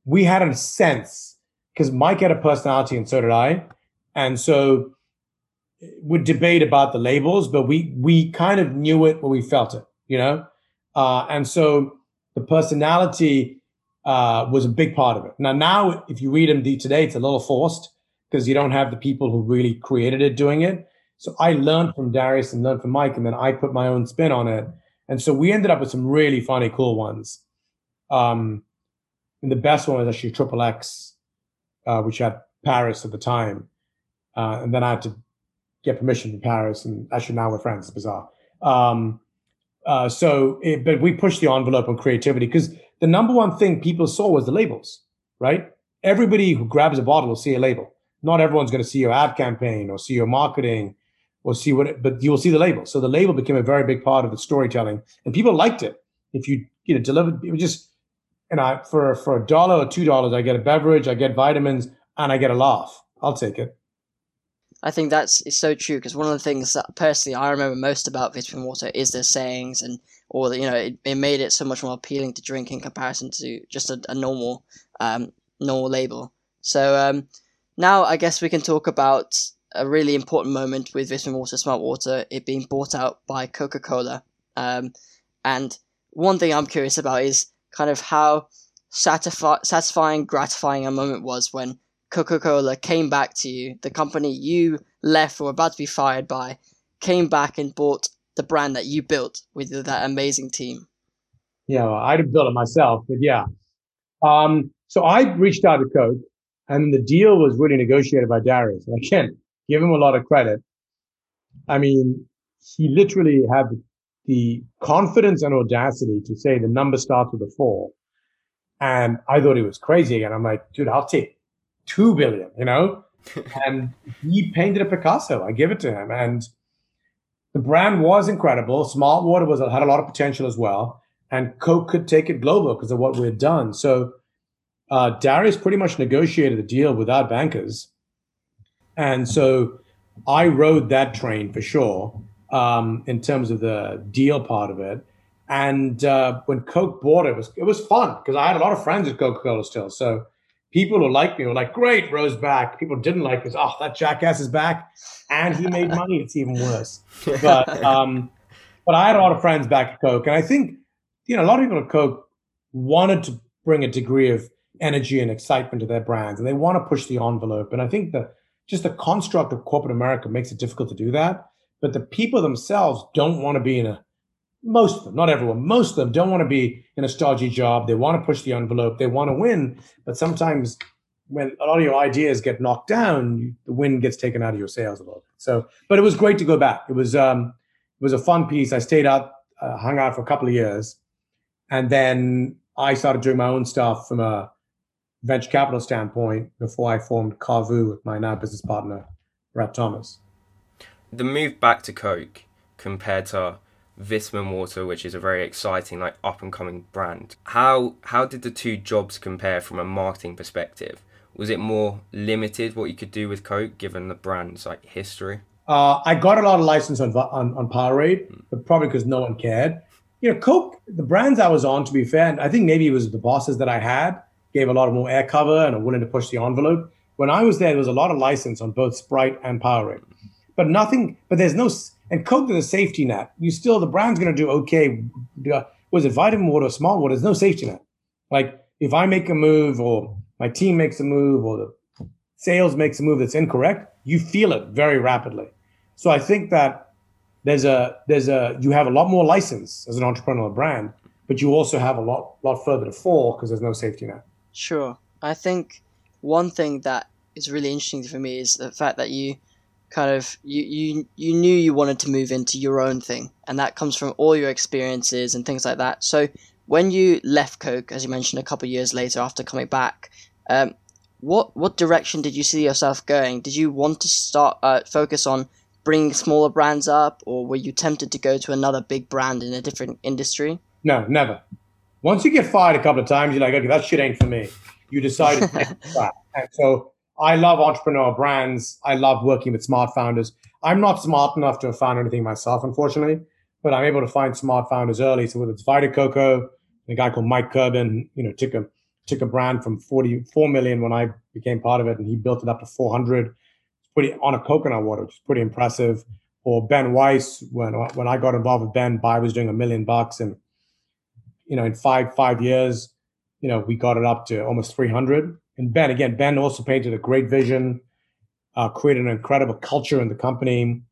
we had a sense because Mike had a personality and so did I, and so would debate about the labels, but we we kind of knew it when we felt it, you know, uh, and so the personality uh, was a big part of it. Now, now if you read him today, it's a little forced because you don't have the people who really created it doing it. So I learned from Darius and learned from Mike, and then I put my own spin on it. And so we ended up with some really funny, cool ones. Um, and the best one was actually Triple X, uh, which had Paris at the time. Uh, and then I had to get permission from Paris, and actually now we're friends. It's bizarre. Um, uh, so, it, but we pushed the envelope on creativity because the number one thing people saw was the labels, right? Everybody who grabs a bottle will see a label. Not everyone's going to see your ad campaign or see your marketing or see what, it, but you will see the label. So the label became a very big part of the storytelling, and people liked it. If you you know delivered, it was just, and I for for a dollar or two dollars, I get a beverage, I get vitamins, and I get a laugh. I'll take it. I think that's is so true because one of the things that personally I remember most about vitamin water is the sayings and or you know it, it made it so much more appealing to drink in comparison to just a, a normal um, normal label. So um, now I guess we can talk about a really important moment with vitamin water, smart water, it being bought out by Coca Cola. Um, and one thing I'm curious about is kind of how satisfi- satisfying, gratifying a moment was when Coca Cola came back to you, the company you left or about to be fired by, came back and bought the brand that you built with that amazing team? Yeah, well, I didn't build it myself, but yeah. Um, so I reached out to Coke, and the deal was really negotiated by Darius. And I can't give him a lot of credit. I mean, he literally had the confidence and audacity to say the number starts with a four. And I thought he was crazy And I'm like, dude, I'll take two billion, you know? and he painted a Picasso. I give it to him. And the brand was incredible. Smart Water was had a lot of potential as well. And Coke could take it global because of what we had done. So uh, Darius pretty much negotiated the deal without bankers. And so I rode that train for sure um, in terms of the deal part of it. And uh, when Coke bought it, it was it was fun because I had a lot of friends at Coca Cola still. So people who liked me were like, great, Rose back. People didn't like us. Oh, that jackass is back. And he made money. It's even worse. But um, but I had a lot of friends back at Coke. And I think, you know, a lot of people at Coke wanted to bring a degree of energy and excitement to their brands. And they want to push the envelope. And I think that just the construct of corporate America makes it difficult to do that. But the people themselves don't want to be in a most of them, not everyone, most of them don't want to be in a stodgy job. They want to push the envelope. They want to win. But sometimes when a lot of your ideas get knocked down, the wind gets taken out of your sails a little bit. So, but it was great to go back. It was, um, it was a fun piece. I stayed out, uh, hung out for a couple of years. And then I started doing my own stuff from a venture capital standpoint before I formed Cavu with my now business partner, Brett Thomas. The move back to Coke compared to Vitamin Water, which is a very exciting, like up and coming brand. How how did the two jobs compare from a marketing perspective? Was it more limited what you could do with Coke, given the brand's like history? Uh, I got a lot of license on on, on Powerade, mm. but probably because no one cared. You know, Coke, the brands I was on, to be fair, and I think maybe it was the bosses that I had gave a lot of more air cover and are willing to push the envelope. When I was there, there was a lot of license on both Sprite and Powerade, but nothing. But there's no and Coke is a safety net. You still, the brand's going to do okay. Uh, was it vitamin water, smart water? There's no safety net. Like if I make a move or my team makes a move or the sales makes a move that's incorrect, you feel it very rapidly. So I think that there's a there's a you have a lot more license as an entrepreneurial brand, but you also have a lot lot further to fall because there's no safety net. Sure, I think one thing that is really interesting for me is the fact that you kind of you you you knew you wanted to move into your own thing, and that comes from all your experiences and things like that. So when you left Coke, as you mentioned, a couple years later after coming back, um, what what direction did you see yourself going? Did you want to start uh, focus on bringing smaller brands up, or were you tempted to go to another big brand in a different industry? No, never. Once you get fired a couple of times, you're like, okay, that shit ain't for me. You decide so I love entrepreneur brands. I love working with smart founders. I'm not smart enough to have found anything myself, unfortunately, but I'm able to find smart founders early. So whether it's Vita Coco, a guy called Mike Kirban, you know, took a took a brand from 44 million when I became part of it, and he built it up to 400. It's pretty on a coconut water, which is pretty impressive. Or Ben Weiss, when when I got involved with Ben, Bai was doing a million bucks, and you know, in five five years, you know, we got it up to almost 300. And Ben, again, Ben also painted a great vision, uh, created an incredible culture in the company.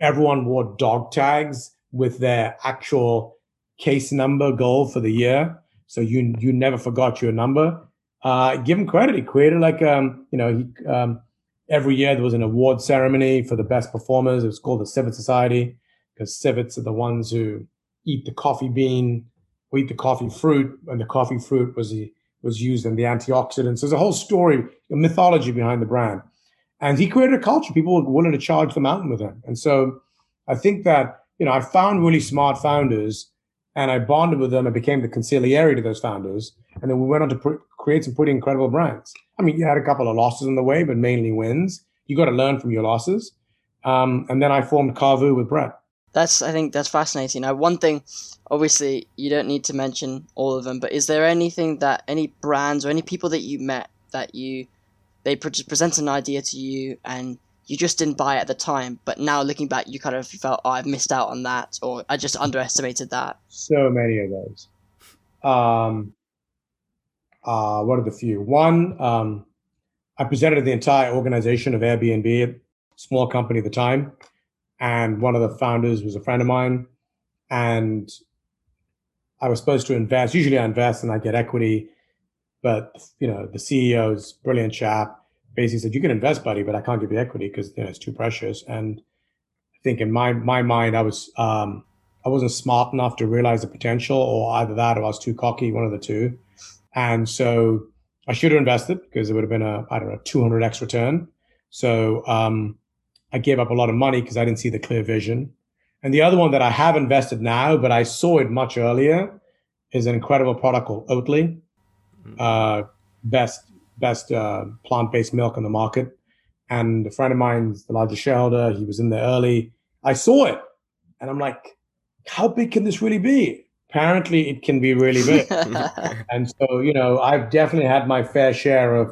Everyone wore dog tags with their actual case number goal for the year. So you you never forgot your number. Uh, give him credit. He created like um, you know, he um, every year there was an award ceremony for the best performers. It was called the Civet Society because civets are the ones who eat the coffee bean, or eat the coffee fruit, and the coffee fruit was the, was used in the antioxidants. There's a whole story, a mythology behind the brand. And he created a culture. People were willing to charge the mountain with him. And so I think that, you know, I found really smart founders and I bonded with them and became the consigliere to those founders. And then we went on to pr- create some pretty incredible brands. I mean, you had a couple of losses in the way, but mainly wins. You got to learn from your losses. Um, and then I formed Cavu with Brett. That's I think that's fascinating. Now, one thing, obviously, you don't need to mention all of them, but is there anything that any brands or any people that you met that you they pre- present an idea to you and you just didn't buy it at the time, but now looking back, you kind of felt, oh, I've missed out on that, or I just underestimated that. So many of those. Um, uh, what are the few? One, um, I presented the entire organization of Airbnb, a small company at the time, and one of the founders was a friend of mine, and I was supposed to invest. Usually, I invest and I get equity, but you know, the CEO's brilliant chap basically said, "You can invest, buddy, but I can't give you equity because you know, it's too precious." And I think in my my mind, I was um, I wasn't smart enough to realize the potential, or either that, or I was too cocky, one of the two. And so I should have invested because it would have been a I don't know 200x return. So um, I gave up a lot of money because I didn't see the clear vision. And the other one that I have invested now, but I saw it much earlier, is an incredible product called Oatly. Mm. Uh, best best uh, plant-based milk on the market. And a friend of mine's the largest shareholder. He was in there early. I saw it, and I'm like, how big can this really be? Apparently, it can be really big. and so, you know, I've definitely had my fair share of,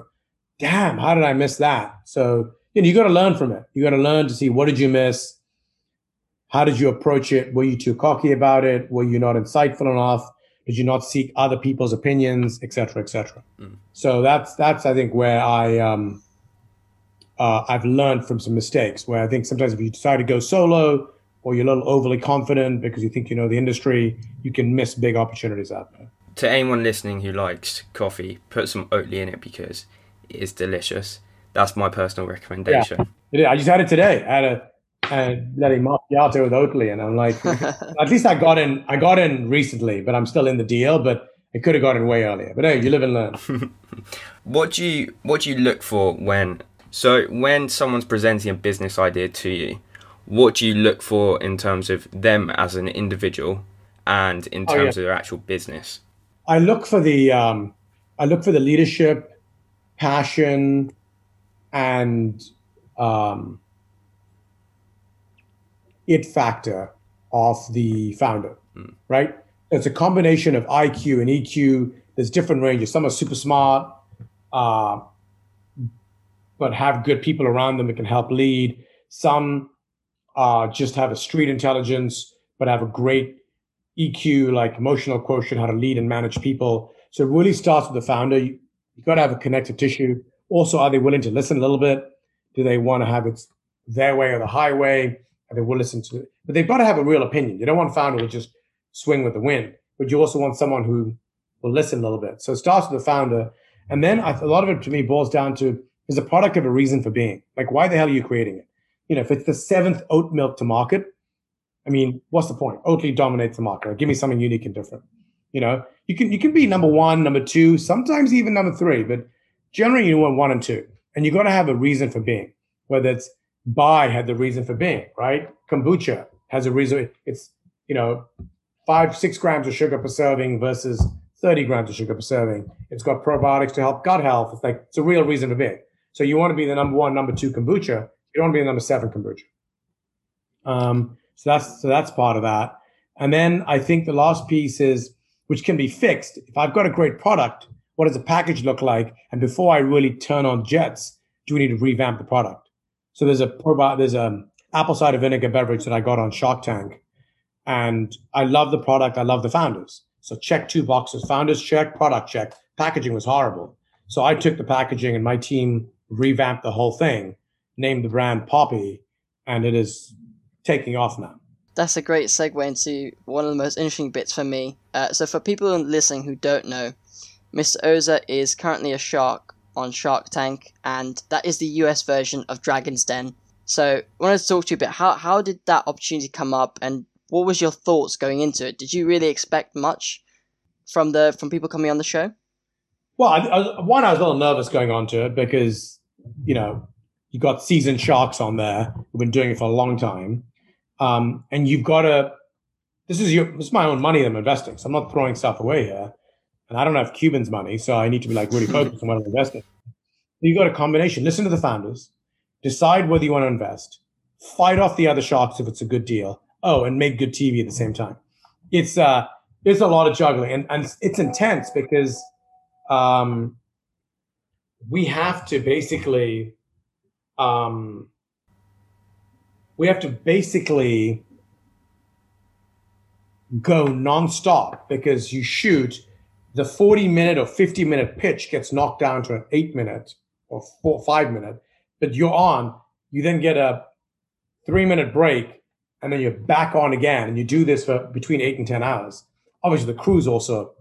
damn, how did I miss that? So, you know, you got to learn from it. You got to learn to see what did you miss, how did you approach it? Were you too cocky about it? Were you not insightful enough? Did you not seek other people's opinions, etc., etc.? Mm. So that's that's I think where I um, uh, I've learned from some mistakes. Where I think sometimes if you decide to go solo or you're a little overly confident because you think you know the industry, you can miss big opportunities out there. To anyone listening who likes coffee, put some Oatly in it because it is delicious. That's my personal recommendation. Yeah, I just had it today. I had a and letting macchiato with Oatly, and I'm like, at least I got in. I got in recently, but I'm still in the deal. But it could have gotten way earlier. But hey, you live and learn. what do you What do you look for when? So when someone's presenting a business idea to you, what do you look for in terms of them as an individual and in terms oh, yeah. of their actual business? I look for the um, I look for the leadership, passion, and um, it factor of the founder, mm. right? It's a combination of IQ and EQ. There's different ranges. Some are super smart, uh, but have good people around them that can help lead. Some uh, just have a street intelligence, but have a great EQ, like emotional quotient, how to lead and manage people. So it really starts with the founder. You, you got to have a connective tissue. Also, are they willing to listen a little bit? Do they want to have it their way or the highway? and they will listen to it. but they've got to have a real opinion. You don't want a founder who just swing with the wind, but you also want someone who will listen a little bit. So it starts with the founder, and then a lot of it to me boils down to is a product of a reason for being. Like, why the hell are you creating it? You know, if it's the seventh oat milk to market, I mean, what's the point? Oatly dominates the market. Give me something unique and different. You know, you can you can be number one, number two, sometimes even number three, but generally you want one and two, and you've got to have a reason for being. Whether it's Bai had the reason for being, right? Kombucha has a reason. It's you know five six grams of sugar per serving versus 30 grams of sugar per serving. It's got probiotics to help gut health. It's like it's a real reason to be. So you want to be the number one, number two kombucha. You don't want to be the number seven kombucha. Um, so that's so that's part of that. And then I think the last piece is which can be fixed. If I've got a great product, what does the package look like? And before I really turn on jets, do we need to revamp the product? So there's a there's a apple cider vinegar beverage that I got on Shark Tank, and I love the product. I love the founders. So check two boxes: founders check, product check. Packaging was horrible, so I took the packaging and my team revamped the whole thing, named the brand Poppi, and it is taking off now. That's a great segue into one of the most interesting bits for me. Uh, so, for people listening who don't know, Mr. Oza is currently a shark on Shark Tank, and that is the US version of Dragon's Den. So, I wanted to talk to you a bit. How, how did that opportunity come up, and what was your thoughts going into it? Did you really expect much from the from people coming on the show? Well, I, I, one, I was a little nervous going on to it because you know you've got seasoned sharks on there who've been doing it for a long time um, and you've got to, this is your, this is my own money that I'm investing. So I'm not throwing stuff away here. And I don't have Cuban's money. So I need to be like really focused on what I'm investing. You've got a combination. Listen to the founders, decide whether you want to invest, fight off the other sharks if it's a good deal. Oh, and make good TV at the same time. It's, uh, it's a lot of juggling and, and it's intense because, um, we have to basically, um, we have to basically go nonstop because you shoot the 40 minute or 50 minute pitch gets knocked down to an eight minute or four, five minute, but you're on, you then get a three minute break and then you're back on again. And you do this for between eight and 10 hours. Obviously the crew's also,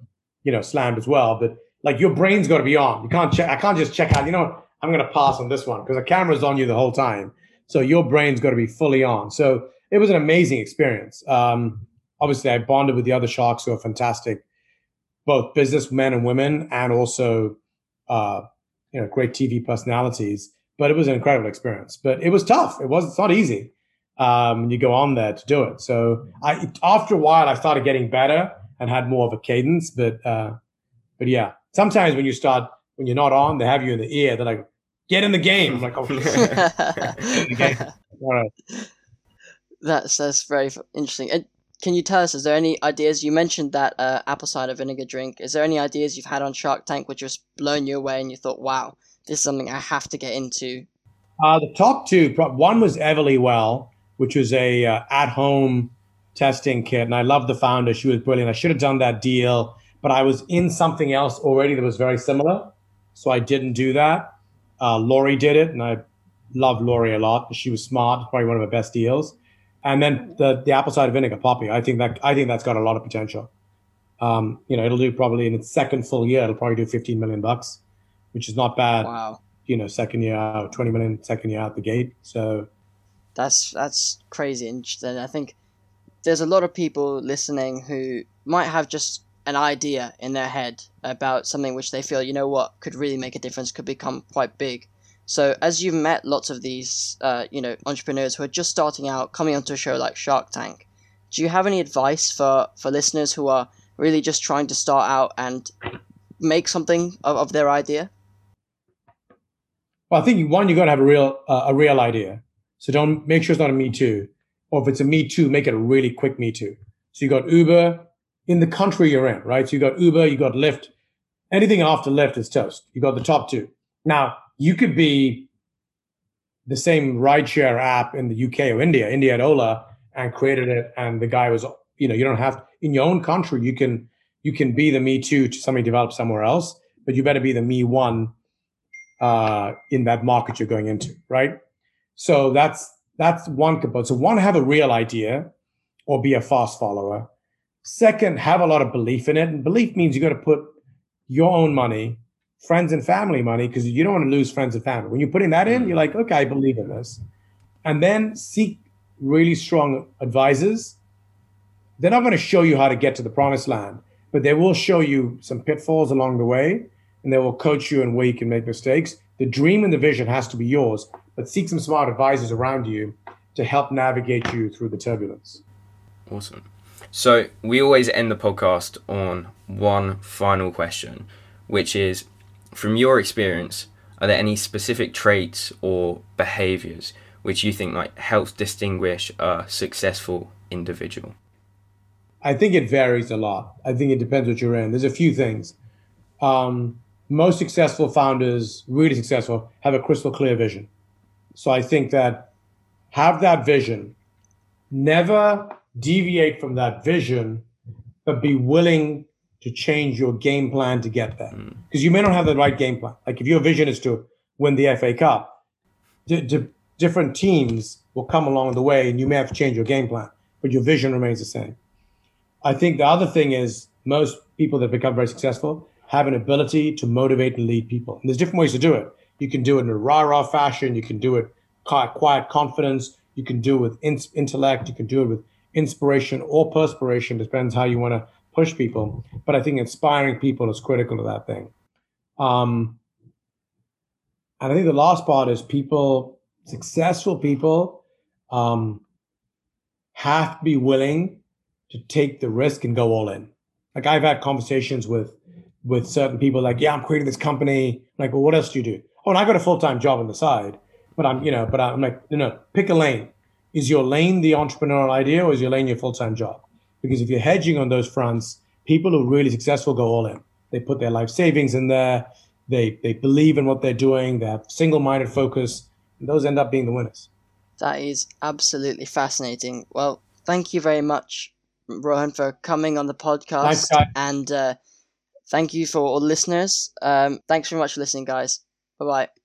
you know, slammed as well, but like your brain's got to be on. You can't check. I can't just check out, you know, I'm going to pass on this one because the camera's on you the whole time. So your brain's got to be fully on. So it was an amazing experience. Um, obviously, I bonded with the other sharks who are fantastic, both businessmen and women, and also uh, you know great TV personalities. But it was an incredible experience. But it was tough. It was. It's not easy. Um, you go on there to do it. So I, after a while, I started getting better and had more of a cadence. But uh, but yeah, sometimes when you start when you're not on, they have you in the ear. They're like, get in the game. I'm like, oh, That's that's very interesting. And can you tell us? Is there any ideas? You mentioned that uh, apple cider vinegar drink. Is there any ideas you've had on Shark Tank which just blown you away, and you thought, "Wow, this is something I have to get into"? Uh, the top two. One was Everlywell, which was a uh, at-home testing kit, and I love the founder. She was brilliant. I should have done that deal, but I was in something else already that was very similar, so I didn't do that. Uh, Lori did it, and I love Lori a lot. She was smart, probably one of the best deals. And then the the apple cider vinegar Poppi. I think that I think that's got a lot of potential. Um, you know, it'll do probably in its second full year, it'll probably do 15 million bucks, which is not bad. Wow. You know, second year out, 20 million second year out the gate. So that's that's crazy. And I think there's a lot of people listening who might have just an idea in their head about something which they feel, you know what, could really make a difference, could become quite big. So as you've met lots of these, uh, you know, entrepreneurs who are just starting out, coming onto a show like Shark Tank, do you have any advice for for listeners who are really just trying to start out and make something of, of their idea? Well, I think one, you got to have a real uh, a real idea. So don't make sure it's not a me too, or if it's a me too, make it a really quick me too. So you got Uber, in the country you're in, right? So you got Uber, you got Lyft. Anything after Lyft is toast. You got the top two. Now, you could be the same rideshare app in the UK or India. India had Ola and created it, and the guy was, you know, you don't have in your own country. You can you can be the me too to somebody developed somewhere else, but you better be the me one uh, in that market you're going into, right? So that's That's one component. So one, have a real idea or be a fast follower. Second, have a lot of belief in it. And belief means you got to put your own money, friends and family money, because you don't want to lose friends and family. When you're putting that in, you're mm. like, okay, I believe in this. And then seek really strong advisors. They're not going to show you how to get to the promised land, but they will show you some pitfalls along the way and they will coach you in where you can make mistakes. The dream and the vision has to be yours, but seek some smart advisors around you to help navigate you through the turbulence. Awesome. So we always end the podcast on one final question, which is from your experience, are there any specific traits or behaviors which you think like helps distinguish a successful individual? I think it varies a lot. I think it depends what you're in. There's a few things. Um, most successful founders, really successful, have a crystal clear vision. So I think that have that vision. Never deviate from that vision, but be willing to change your game plan to get there. Because mm. you may not have the right game plan. Like if your vision is to win the FA Cup, d- d- different teams will come along the way and you may have to change your game plan, but your vision remains the same. I think the other thing is most people that become very successful have an ability to motivate and lead people. And there's different ways to do it. You can do it in a rah rah fashion. You can do it quiet confidence. You can do it with in- intellect. You can do it with inspiration or perspiration, depends how you want to push people. But I think inspiring people is critical to that thing. Um, and I think the last part is people, successful people, um, have to be willing to take the risk and go all in. Like I've had conversations with with certain people, like, yeah, I'm creating this company. I'm like, well, what else do you do? Oh, and I got a full time job on the side, but I'm, you know, but I'm like, no, no, pick a lane is your lane the entrepreneurial idea or is your lane your full-time job because if you're hedging on those fronts people who are really successful go all in. They put their life savings in there. They they believe in what they're doing. They have single-minded focus. And those end up being the winners. That is absolutely fascinating. Well thank you very much rohan for coming on the podcast. Thanks, and uh, thank you for all listeners. Um, thanks very much for listening guys. Bye bye